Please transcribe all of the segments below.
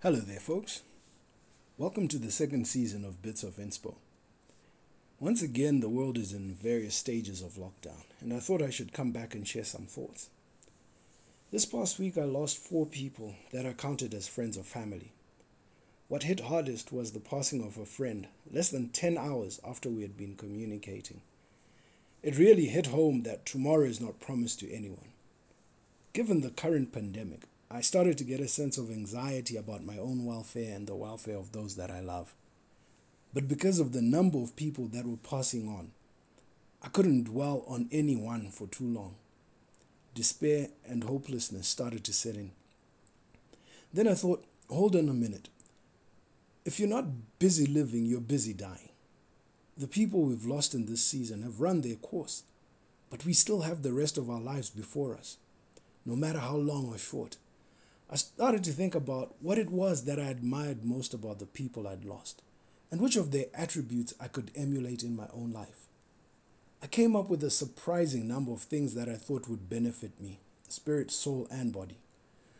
Hello there, folks. Welcome to the second season of Bits of Inspo. Once again, the world is in various stages of lockdown, and I thought I should come back and share some thoughts. This past week, I lost four people that I counted as friends or family. What hit hardest was the passing of a friend less than 10 hours after we had been communicating. It really hit home that tomorrow is not promised to anyone. Given the current pandemic, I started to get a sense of anxiety about my own welfare and the welfare of those that I love. But because of the number of people that were passing on, I couldn't dwell on any one for too long. Despair and hopelessness started to set in. Then I thought, hold on a minute. If you're not busy living, you're busy dying. The people we've lost in this season have run their course, but we still have the rest of our lives before us, no matter how long or short. I started to think about what it was that I admired most about the people I'd lost, and which of their attributes I could emulate in my own life. I came up with a surprising number of things that I thought would benefit me spirit, soul, and body.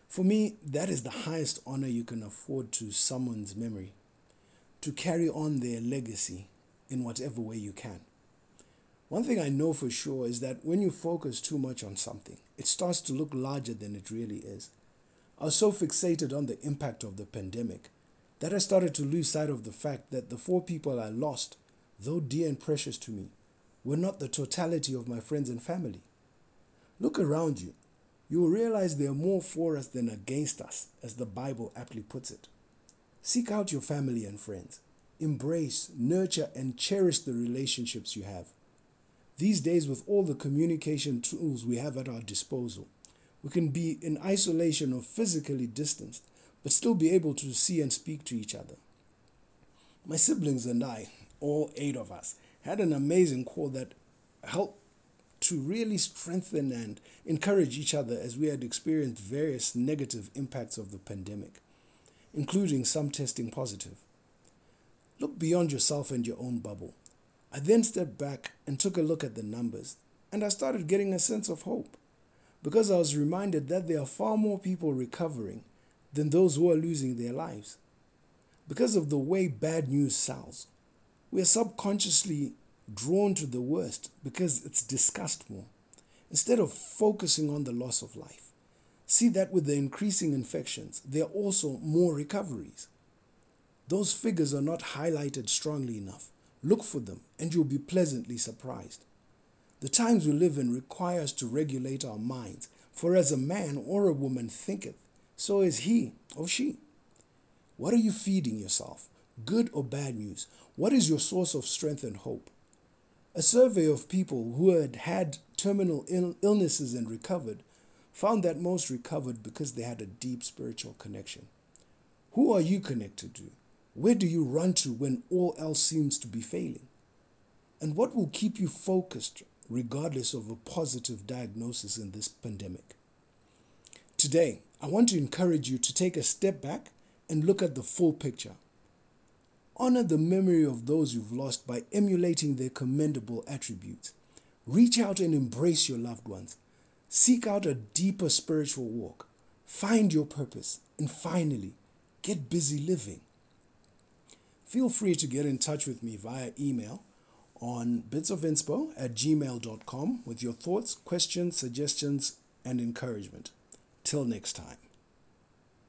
For me, that is the highest honor you can afford to someone's memory to carry on their legacy in whatever way you can. One thing I know for sure is that when you focus too much on something, it starts to look larger than it really is. I was so fixated on the impact of the pandemic that I started to lose sight of the fact that the four people I lost, though dear and precious to me, were not the totality of my friends and family. Look around you. You will realize there are more for us than against us, as the Bible aptly puts it. Seek out your family and friends. Embrace, nurture, and cherish the relationships you have. These days, with all the communication tools we have at our disposal, we can be in isolation or physically distanced, but still be able to see and speak to each other. My siblings and I, all eight of us, had an amazing call that helped to really strengthen and encourage each other as we had experienced various negative impacts of the pandemic, including some testing positive. Look beyond yourself and your own bubble. I then stepped back and took a look at the numbers, and I started getting a sense of hope because I was reminded that there are far more people recovering than those who are losing their lives. Because of the way bad news sells, we are subconsciously drawn to the worst because it's discussed more, instead of focusing on the loss of life. See that with the increasing infections, there are also more recoveries. Those figures are not highlighted strongly enough. Look for them and you'll be pleasantly surprised. The times we live in require us to regulate our minds, for as a man or a woman thinketh, so is he or she. What are you feeding yourself? Good or bad news? What is your source of strength and hope? A survey of people who had had terminal Ill- illnesses and recovered found that most recovered because they had a deep spiritual connection. Who are you connected to? Where do you run to when all else seems to be failing? And what will keep you focused regardless of a positive diagnosis in this pandemic. Today, I want to encourage you to take a step back and look at the full picture. Honor the memory of those you've lost by emulating their commendable attributes. Reach out and embrace your loved ones. Seek out a deeper spiritual walk. Find your purpose. And finally, get busy living. Feel free to get in touch with me via email on bitsofinspo at gmail.com with your thoughts, questions, suggestions, and encouragement. Till next time.